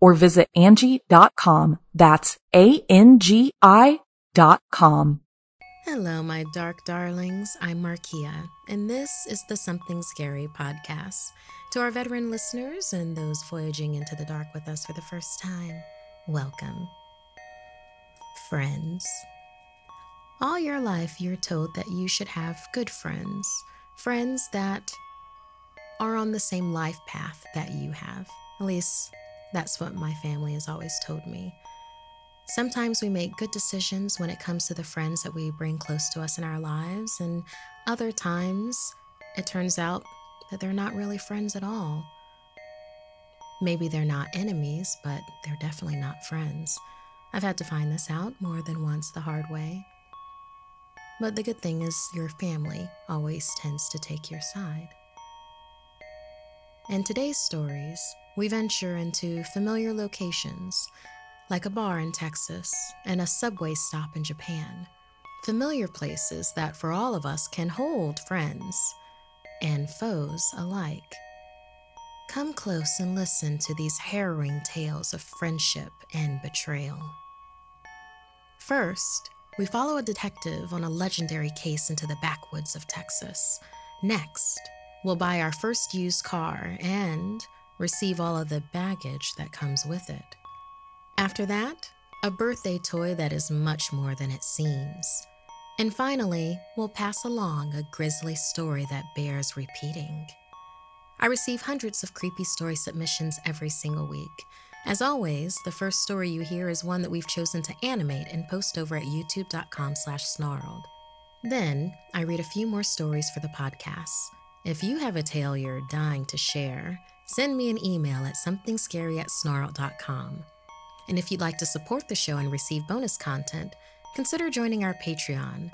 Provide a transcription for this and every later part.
or visit Angi.com. That's A-N-G-I dot com. Hello, my dark darlings. I'm Markia, and this is the Something Scary podcast. To our veteran listeners and those voyaging into the dark with us for the first time, welcome. Friends. All your life, you're told that you should have good friends, friends that are on the same life path that you have. At least that's what my family has always told me. Sometimes we make good decisions when it comes to the friends that we bring close to us in our lives, and other times it turns out that they're not really friends at all. Maybe they're not enemies, but they're definitely not friends. I've had to find this out more than once the hard way. But the good thing is, your family always tends to take your side. In today's stories, we venture into familiar locations, like a bar in Texas and a subway stop in Japan. Familiar places that for all of us can hold friends and foes alike. Come close and listen to these harrowing tales of friendship and betrayal. First, we follow a detective on a legendary case into the backwoods of Texas. Next, We'll buy our first used car and receive all of the baggage that comes with it. After that, a birthday toy that is much more than it seems. And finally, we'll pass along a grisly story that bears repeating. I receive hundreds of creepy story submissions every single week. As always, the first story you hear is one that we've chosen to animate and post over at youtube.com slash snarled. Then, I read a few more stories for the podcast. If you have a tale you're dying to share, send me an email at somethingscary at snarled.com. And if you'd like to support the show and receive bonus content, consider joining our Patreon.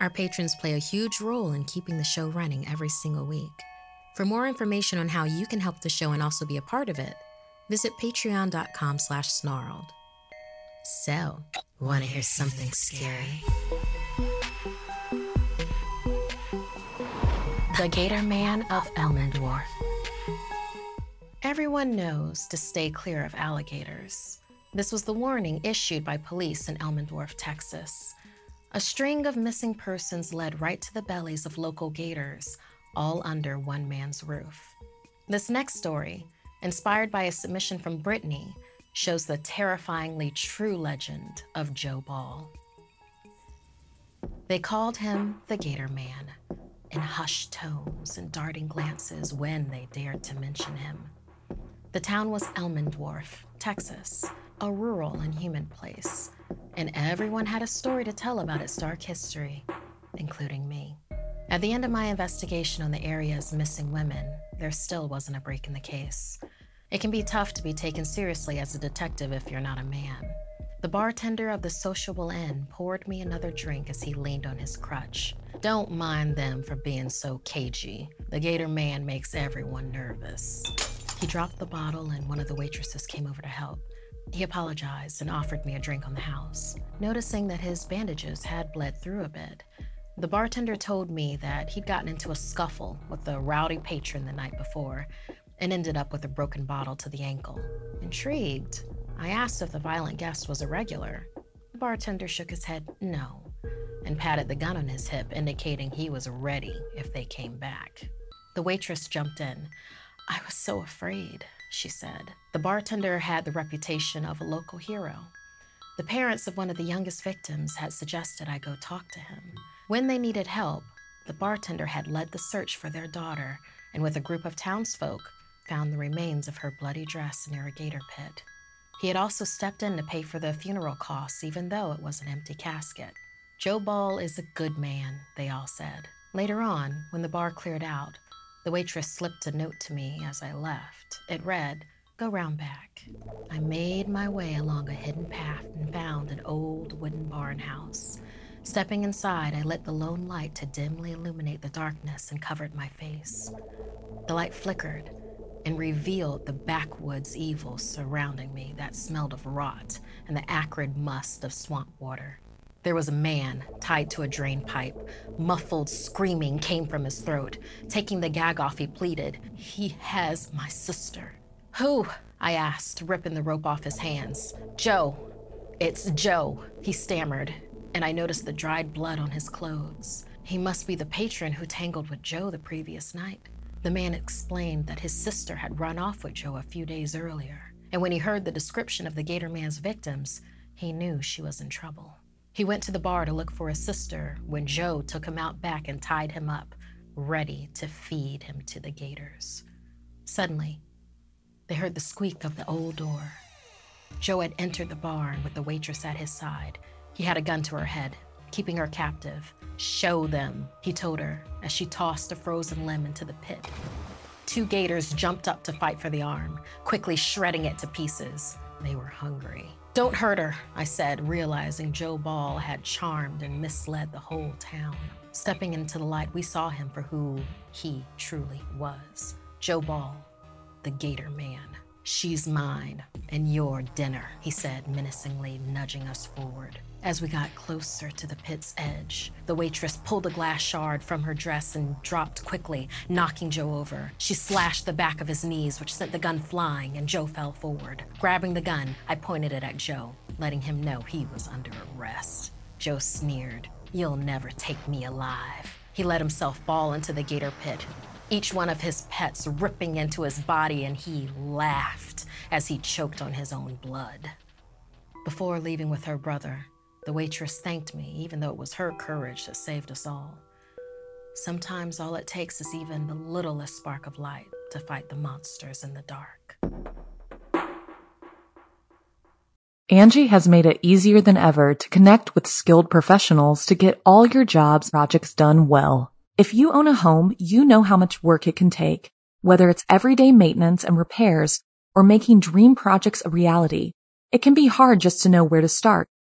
Our patrons play a huge role in keeping the show running every single week. For more information on how you can help the show and also be a part of it, visit patreon.com slash snarled. So, want to hear something scary? The Gator Man of Elmendorf. Everyone knows to stay clear of alligators. This was the warning issued by police in Elmendorf, Texas. A string of missing persons led right to the bellies of local gators, all under one man's roof. This next story, inspired by a submission from Brittany, shows the terrifyingly true legend of Joe Ball. They called him the Gator Man in hushed tones and darting glances when they dared to mention him. The town was Elmendorf, Texas, a rural and humid place, and everyone had a story to tell about its dark history, including me. At the end of my investigation on the area's missing women, there still wasn't a break in the case. It can be tough to be taken seriously as a detective if you're not a man. The bartender of the sociable inn poured me another drink as he leaned on his crutch. Don't mind them for being so cagey. The gator man makes everyone nervous. He dropped the bottle, and one of the waitresses came over to help. He apologized and offered me a drink on the house, noticing that his bandages had bled through a bit. The bartender told me that he'd gotten into a scuffle with a rowdy patron the night before and ended up with a broken bottle to the ankle. Intrigued, I asked if the violent guest was a regular. The bartender shook his head no and patted the gun on his hip, indicating he was ready if they came back. The waitress jumped in. I was so afraid, she said. The bartender had the reputation of a local hero. The parents of one of the youngest victims had suggested I go talk to him. When they needed help, the bartender had led the search for their daughter and, with a group of townsfolk, found the remains of her bloody dress in a gator pit. He had also stepped in to pay for the funeral costs, even though it was an empty casket. Joe Ball is a good man, they all said. Later on, when the bar cleared out, the waitress slipped a note to me as I left. It read, Go round back. I made my way along a hidden path and found an old wooden barn house. Stepping inside, I lit the lone light to dimly illuminate the darkness and covered my face. The light flickered and revealed the backwoods evil surrounding me that smelled of rot and the acrid must of swamp water. There was a man tied to a drain pipe. Muffled screaming came from his throat. Taking the gag off, he pleaded, He has my sister. Who? I asked, ripping the rope off his hands. Joe. It's Joe, he stammered, and I noticed the dried blood on his clothes. He must be the patron who tangled with Joe the previous night. The man explained that his sister had run off with Joe a few days earlier, and when he heard the description of the Gator Man's victims, he knew she was in trouble. He went to the bar to look for his sister when Joe took him out back and tied him up, ready to feed him to the gators. Suddenly, they heard the squeak of the old door. Joe had entered the barn with the waitress at his side. He had a gun to her head, keeping her captive. Show them, he told her as she tossed a frozen limb into the pit. Two gators jumped up to fight for the arm, quickly shredding it to pieces. They were hungry. Don't hurt her, I said, realizing Joe Ball had charmed and misled the whole town. Stepping into the light, we saw him for who he truly was Joe Ball, the Gator Man. She's mine and your dinner, he said, menacingly nudging us forward. As we got closer to the pit's edge, the waitress pulled a glass shard from her dress and dropped quickly, knocking Joe over. She slashed the back of his knees, which sent the gun flying, and Joe fell forward. Grabbing the gun, I pointed it at Joe, letting him know he was under arrest. Joe sneered, You'll never take me alive. He let himself fall into the gator pit, each one of his pets ripping into his body, and he laughed as he choked on his own blood. Before leaving with her brother, the waitress thanked me, even though it was her courage that saved us all. Sometimes all it takes is even the littlest spark of light to fight the monsters in the dark. Angi has made it easier than ever to connect with skilled professionals to get all your jobs projects done well. If you own a home, you know how much work it can take, whether it's everyday maintenance and repairs or making dream projects a reality. It can be hard just to know where to start.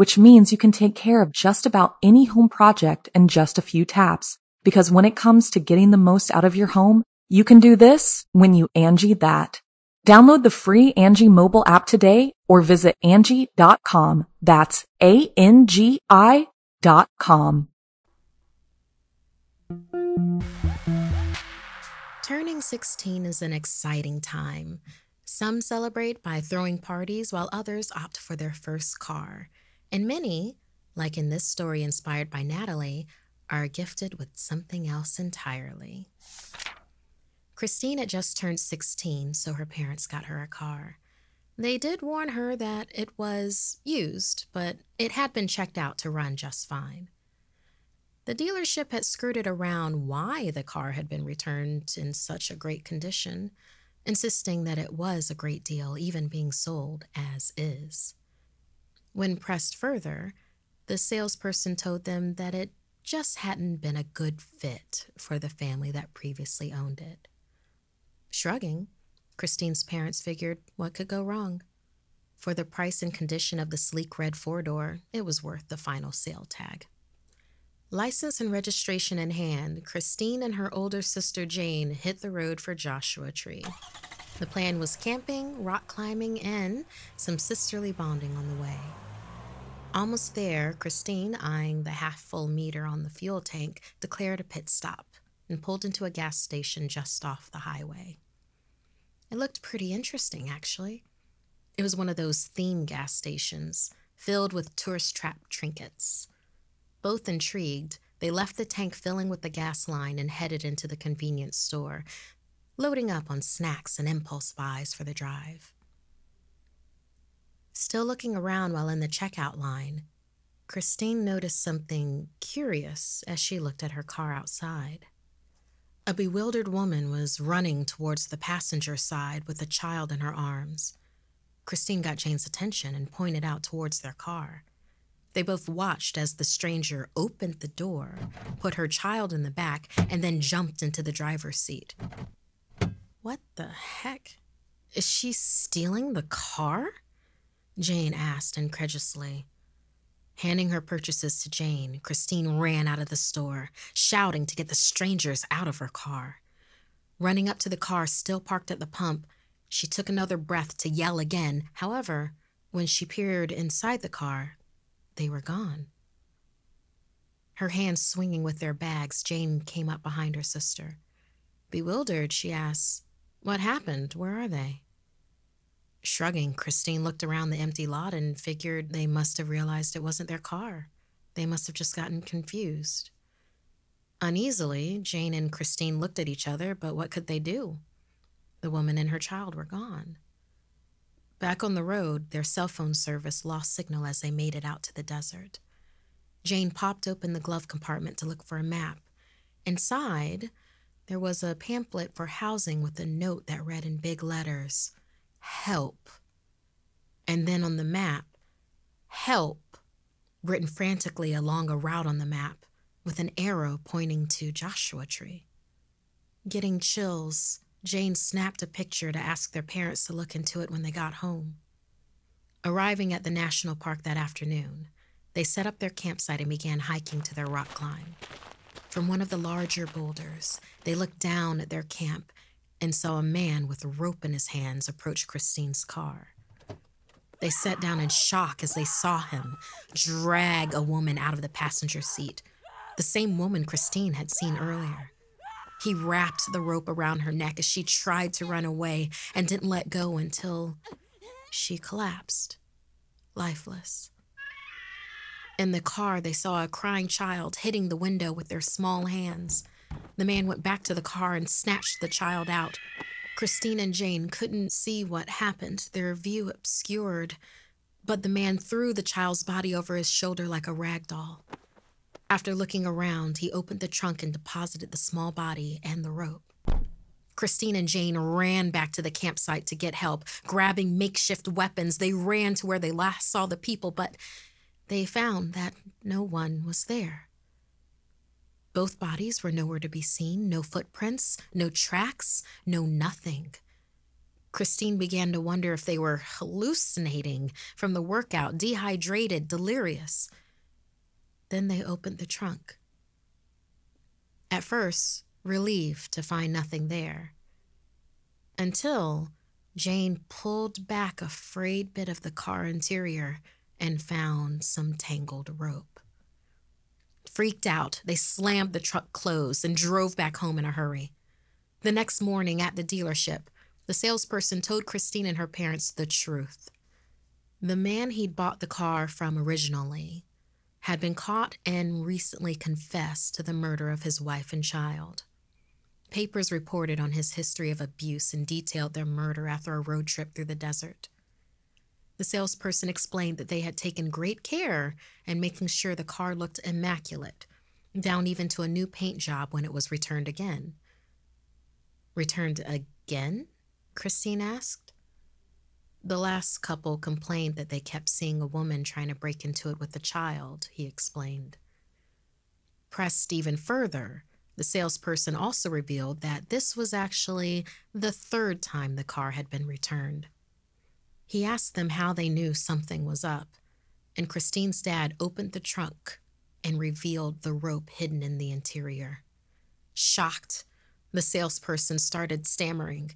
which means you can take care of just about any home project in just a few taps. Because when it comes to getting the most out of your home, you can do this when you Angi that. Download the free Angi mobile app today or visit Angi.com. That's A-N-G-I dot com. Turning 16 is an exciting time. Some celebrate by throwing parties while others opt for their first car. And many, like in this story inspired by Natalie, are gifted with something else entirely. Christine had just turned 16, so her parents got her a car. They did warn her that it was used, but it had been checked out to run just fine. The dealership had skirted around why the car had been returned in such a great condition, insisting that it was a great deal, even being sold as is. When pressed further, the salesperson told them that it just hadn't been a good fit for the family that previously owned it. Shrugging, Christine's parents figured what could go wrong. For the price and condition of the sleek red four door, it was worth the final sale tag. License and registration in hand, Christine and her older sister Jane hit the road for Joshua Tree. The plan was camping, rock climbing, and some sisterly bonding on the way. Almost there, Christine, eyeing the half full meter on the fuel tank, declared a pit stop and pulled into a gas station just off the highway. It looked pretty interesting, actually. It was one of those theme gas stations filled with tourist trap trinkets. Both intrigued, they left the tank filling with the gas line and headed into the convenience store, loading up on snacks and impulse buys for the drive. Still looking around while in the checkout line, Christine noticed something curious as she looked at her car outside. A bewildered woman was running towards the passenger side with a child in her arms. Christine got Jane's attention and pointed out towards their car. They both watched as the stranger opened the door, put her child in the back, and then jumped into the driver's seat. What the heck? Is she stealing the car? Jane asked incredulously. Handing her purchases to Jane, Christine ran out of the store, shouting to get the strangers out of her car. Running up to the car still parked at the pump, she took another breath to yell again. However, when she peered inside the car, they were gone. Her hands swinging with their bags, Jane came up behind her sister. Bewildered, she asked, What happened? Where are they? Shrugging, Christine looked around the empty lot and figured they must have realized it wasn't their car. They must have just gotten confused. Uneasily, Jane and Christine looked at each other, but what could they do? The woman and her child were gone. Back on the road, their cell phone service lost signal as they made it out to the desert. Jane popped open the glove compartment to look for a map. Inside, there was a pamphlet for housing with a note that read in big letters help. And then on the map, help, written frantically along a route on the map with an arrow pointing to Joshua Tree. Getting chills, Jane snapped a picture to ask their parents to look into it when they got home. Arriving at the national park that afternoon, they set up their campsite and began hiking to their rock climb. From one of the larger boulders, they looked down at their camp and saw a man with a rope in his hands approach Christine's car. They sat down in shock as they saw him drag a woman out of the passenger seat, the same woman Christine had seen earlier. He wrapped the rope around her neck as she tried to run away and didn't let go until she collapsed, lifeless. In the car, they saw a crying child hitting the window with their small hands. The man went back to the car and snatched the child out. Christine and Jane couldn't see what happened, their view obscured, but the man threw the child's body over his shoulder like a rag doll. After looking around, he opened the trunk and deposited the small body and the rope. Christine and Jane ran back to the campsite to get help. Grabbing makeshift weapons, they ran to where they last saw the people, but they found that no one was there. Both bodies were nowhere to be seen no footprints, no tracks, no nothing. Christine began to wonder if they were hallucinating from the workout, dehydrated, delirious. Then they opened the trunk. At first, relieved to find nothing there. Until Jane pulled back a frayed bit of the car interior and found some tangled rope. Freaked out, they slammed the truck closed and drove back home in a hurry. The next morning at the dealership, the salesperson told Christine and her parents the truth. The man he'd bought the car from originally had been caught and recently confessed to the murder of his wife and child. Papers reported on his history of abuse and detailed their murder after a road trip through the desert. The salesperson explained that they had taken great care in making sure the car looked immaculate, down even to a new paint job when it was returned again. Returned again? Christine asked. The last couple complained that they kept seeing a woman trying to break into it with a child, he explained. Pressed even further, the salesperson also revealed that this was actually the third time the car had been returned. He asked them how they knew something was up, and Christine's dad opened the trunk and revealed the rope hidden in the interior. Shocked, the salesperson started stammering.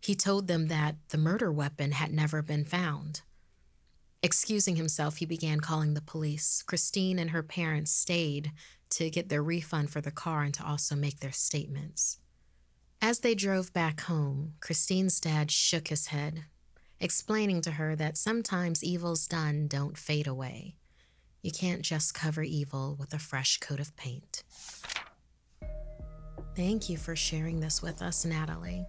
He told them that the murder weapon had never been found. Excusing himself, he began calling the police. Christine and her parents stayed to get their refund for the car and to also make their statements. As they drove back home, Christine's dad shook his head, explaining to her that sometimes evils done don't fade away. You can't just cover evil with a fresh coat of paint. Thank you for sharing this with us, Natalie.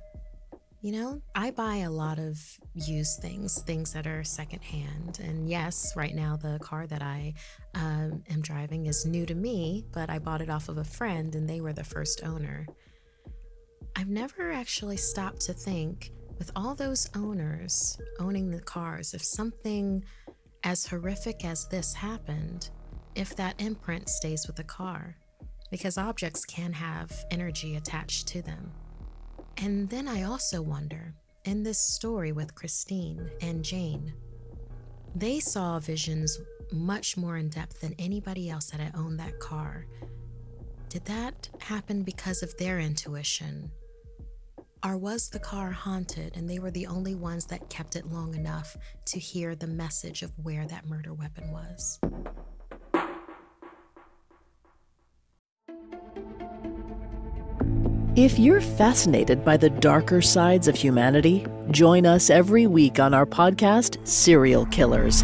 You know, I buy a lot of used things, things that are secondhand. And yes, right now the car that I um, am driving is new to me, but I bought it off of a friend and they were the first owner. I've never actually stopped to think with all those owners owning the cars, if something as horrific as this happened, if that imprint stays with the car, because objects can have energy attached to them. And then I also wonder in this story with Christine and Jane, they saw visions much more in depth than anybody else that had owned that car. Did that happen because of their intuition? Or was the car haunted and they were the only ones that kept it long enough to hear the message of where that murder weapon was? If you're fascinated by the darker sides of humanity, join us every week on our podcast, Serial Killers,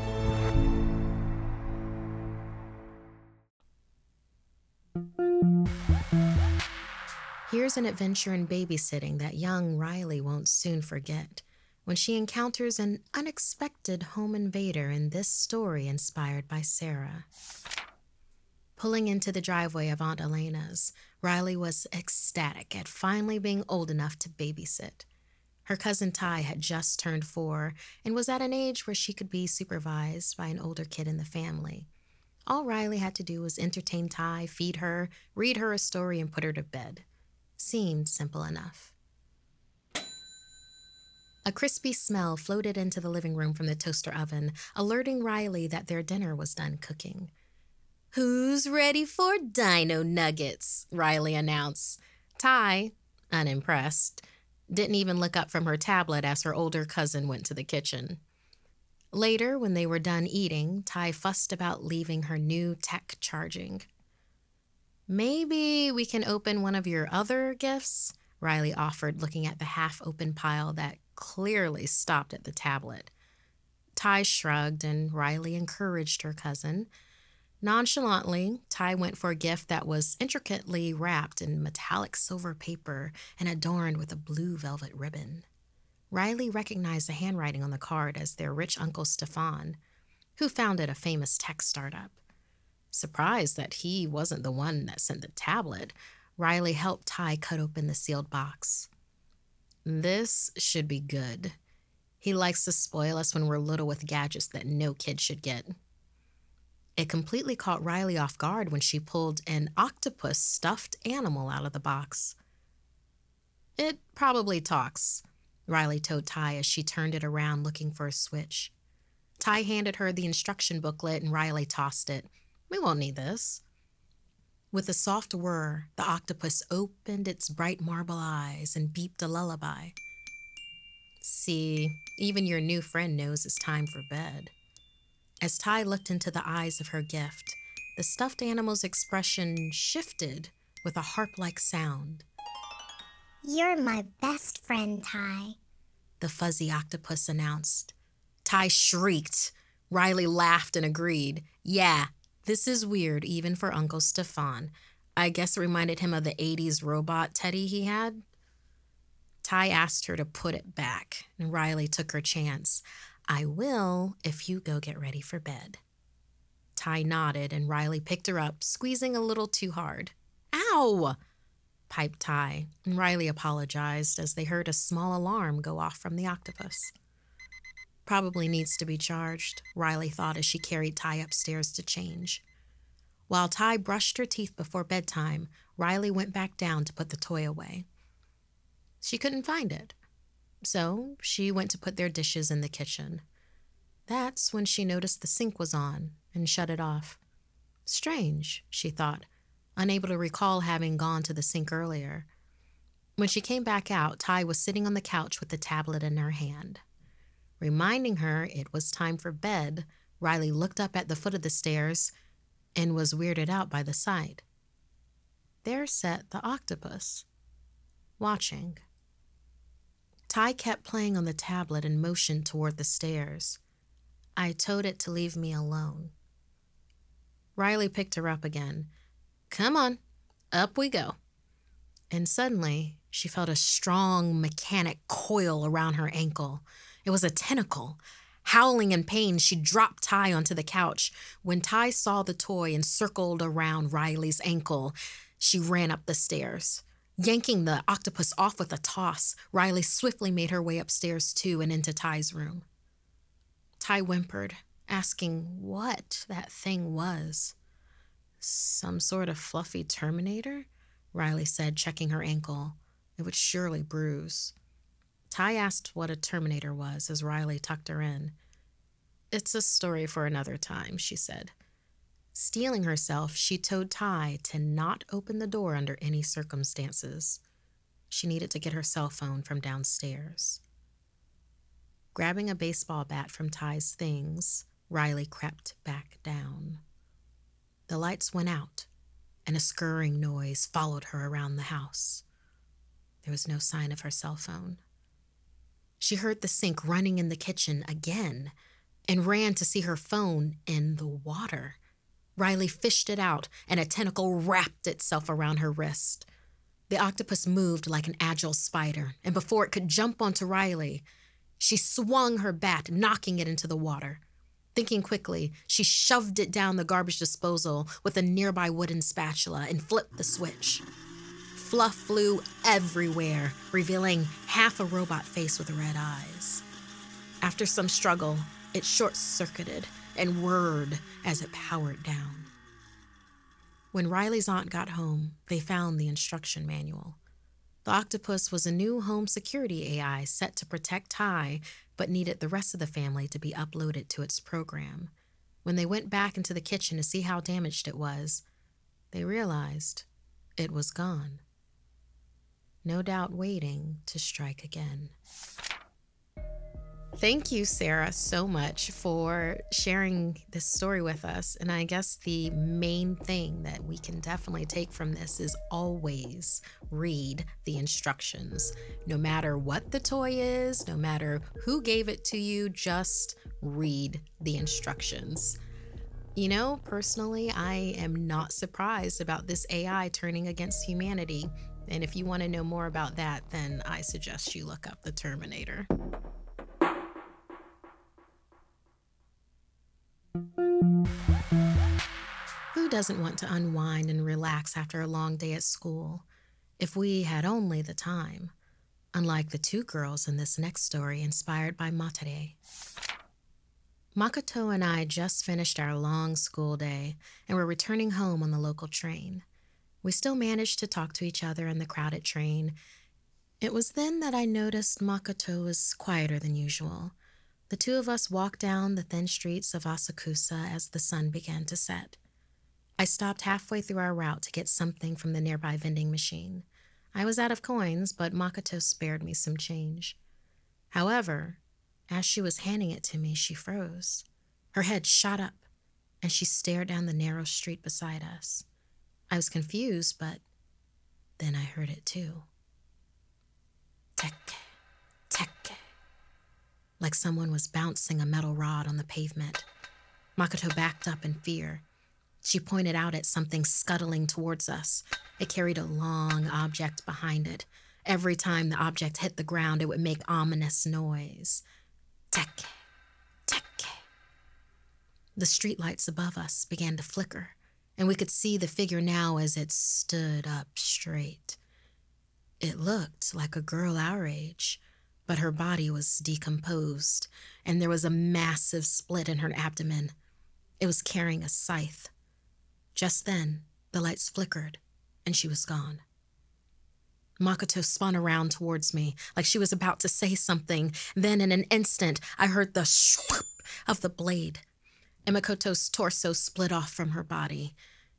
Here's an adventure in babysitting that young Riley won't soon forget when she encounters an unexpected home invader in this story inspired by Sarah. Pulling into the driveway of Aunt Elena's, Riley was ecstatic at finally being old enough to babysit. Her cousin Ty had just turned four and was at an age where she could be supervised by an older kid in the family. All Riley had to do was entertain Ty, feed her, read her a story, and put her to bed seemed simple enough. A crispy smell floated into the living room from the toaster oven, alerting Riley that their dinner was done cooking. Who's ready for dino nuggets? Riley announced. Ty, unimpressed, didn't even look up from her tablet as her older cousin went to the kitchen. Later, when they were done eating, Ty fussed about leaving her new tech charging. Maybe we can open one of your other gifts, Riley offered, looking at the half open pile that clearly stopped at the tablet. Ty shrugged, and Riley encouraged her cousin. Nonchalantly, Ty went for a gift that was intricately wrapped in metallic silver paper and adorned with a blue velvet ribbon. Riley recognized the handwriting on the card as their rich uncle Stefan, who founded a famous tech startup. Surprised that he wasn't the one that sent the tablet, Riley helped Ty cut open the sealed box. This should be good. He likes to spoil us when we're little with gadgets that no kid should get. It completely caught Riley off guard when she pulled an octopus stuffed animal out of the box. It probably talks, Riley told Ty as she turned it around looking for a switch. Ty handed her the instruction booklet and Riley tossed it. We won't need this. With a soft whir, the octopus opened its bright marble eyes and beeped a lullaby. See, even your new friend knows it's time for bed. As Ty looked into the eyes of her gift, the stuffed animal's expression shifted with a harp like sound. You're my best friend, Ty, the fuzzy octopus announced. Ty shrieked. Riley laughed and agreed. Yeah, this is weird, even for Uncle Stefan. I guess it reminded him of the 80s robot teddy he had. Ty asked her to put it back, and Riley took her chance. I will if you go get ready for bed. Ty nodded, and Riley picked her up, squeezing a little too hard. Ow! piped Ty, and Riley apologized as they heard a small alarm go off from the octopus. Probably needs to be charged, Riley thought as she carried Ty upstairs to change. While Ty brushed her teeth before bedtime, Riley went back down to put the toy away. She couldn't find it. So she went to put their dishes in the kitchen. That's when she noticed the sink was on and shut it off. Strange, she thought, unable to recall having gone to the sink earlier. When she came back out, Ty was sitting on the couch with the tablet in her hand. Reminding her it was time for bed, Riley looked up at the foot of the stairs and was weirded out by the sight. There sat the octopus, watching. Ty kept playing on the tablet and motioned toward the stairs. I told it to leave me alone. Riley picked her up again. Come on, up we go. And suddenly, she felt a strong mechanic coil around her ankle. It was a tentacle. Howling in pain, she dropped Ty onto the couch. When Ty saw the toy and circled around Riley's ankle, she ran up the stairs. Yanking the octopus off with a toss, Riley swiftly made her way upstairs too and into Ty's room. Ty whimpered, asking what that thing was. Some sort of fluffy Terminator? Riley said, checking her ankle. It would surely bruise. Ty asked what a Terminator was as Riley tucked her in. It's a story for another time, she said. Steeling herself, she told Ty to not open the door under any circumstances. She needed to get her cell phone from downstairs. Grabbing a baseball bat from Ty's things, Riley crept back down. The lights went out, and a scurrying noise followed her around the house. There was no sign of her cell phone. She heard the sink running in the kitchen again and ran to see her phone in the water. Riley fished it out, and a tentacle wrapped itself around her wrist. The octopus moved like an agile spider, and before it could jump onto Riley, she swung her bat, knocking it into the water. Thinking quickly, she shoved it down the garbage disposal with a nearby wooden spatula and flipped the switch. Fluff flew everywhere, revealing half a robot face with red eyes. After some struggle, it short circuited and whirred as it powered down. When Riley's aunt got home, they found the instruction manual. The octopus was a new home security AI set to protect Ty, but needed the rest of the family to be uploaded to its program. When they went back into the kitchen to see how damaged it was, they realized it was gone. No doubt waiting to strike again. Thank you, Sarah, so much for sharing this story with us. And I guess the main thing that we can definitely take from this is always read the instructions. No matter what the toy is, no matter who gave it to you, just read the instructions. You know, personally, I am not surprised about this AI turning against humanity. And if you want to know more about that, then I suggest you look up the Terminator. Who doesn't want to unwind and relax after a long day at school? If we had only the time. Unlike the two girls in this next story inspired by Matere. Makoto and I just finished our long school day and were returning home on the local train. We still managed to talk to each other in the crowded train. It was then that I noticed Makoto was quieter than usual. The two of us walked down the thin streets of Asakusa as the sun began to set. I stopped halfway through our route to get something from the nearby vending machine. I was out of coins, but Makoto spared me some change. However, as she was handing it to me, she froze. Her head shot up, and she stared down the narrow street beside us. I was confused, but then I heard it too. Teke, teke like someone was bouncing a metal rod on the pavement. Makoto backed up in fear. She pointed out at something scuttling towards us. It carried a long object behind it. Every time the object hit the ground, it would make ominous noise. Teke, teke. The streetlights above us began to flicker, and we could see the figure now as it stood up straight. It looked like a girl our age, but her body was decomposed, and there was a massive split in her abdomen. It was carrying a scythe. Just then, the lights flickered, and she was gone. Makoto spun around towards me like she was about to say something. Then, in an instant, I heard the swoop of the blade, and Makoto's torso split off from her body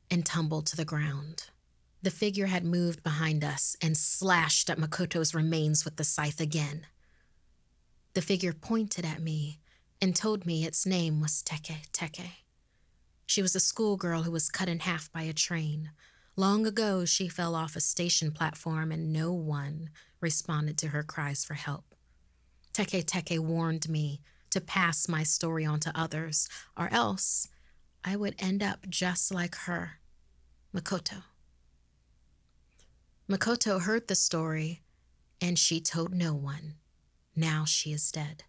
and tumbled to the ground. The figure had moved behind us and slashed at Makoto's remains with the scythe again. The figure pointed at me and told me its name was Teke Teke. She was a schoolgirl who was cut in half by a train. Long ago, she fell off a station platform and no one responded to her cries for help. Teke Teke warned me to pass my story on to others, or else I would end up just like her, Makoto. Makoto heard the story and she told no one. Now she is dead.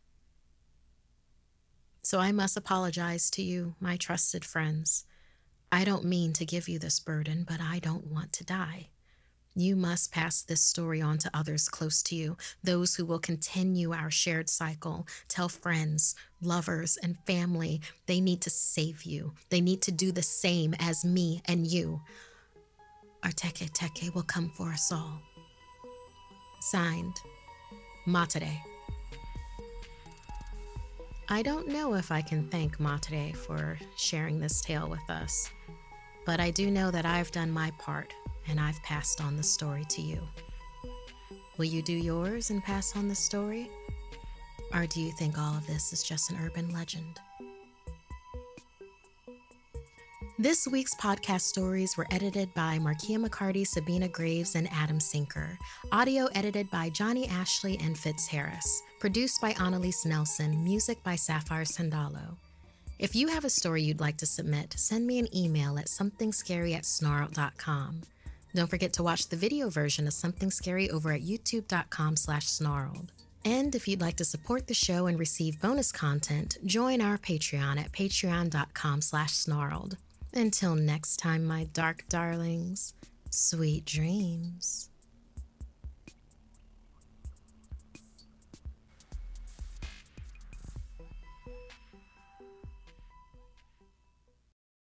So I must apologize to you, my trusted friends. I don't mean to give you this burden, but I don't want to die. You must pass this story on to others close to you, those who will continue our shared cycle. Tell friends, lovers, and family they need to save you. They need to do the same as me and you. Our Teke Teke will come for us all. Signed, Matere. I don't know if I can thank Matere for sharing this tale with us, but I do know that I've done my part and I've passed on the story to you. Will you do yours and pass on the story? Or do you think all of this is just an urban legend? This week's podcast stories were edited by Markia McCarty, Sabina Graves, and Adam Sinker. Audio edited by Johnny Ashley and Fitz Harris. Produced by Annalise Nelson. Music by Sapphire Sandalo. If you have a story you'd like to submit, send me an email at somethingscary at snarled.com. Don't forget to watch the video version of Something Scary over at youtube.com slash snarled. And if you'd like to support the show and receive bonus content, join our Patreon at patreon.com slash snarled. Until next time, my dark darlings, sweet dreams.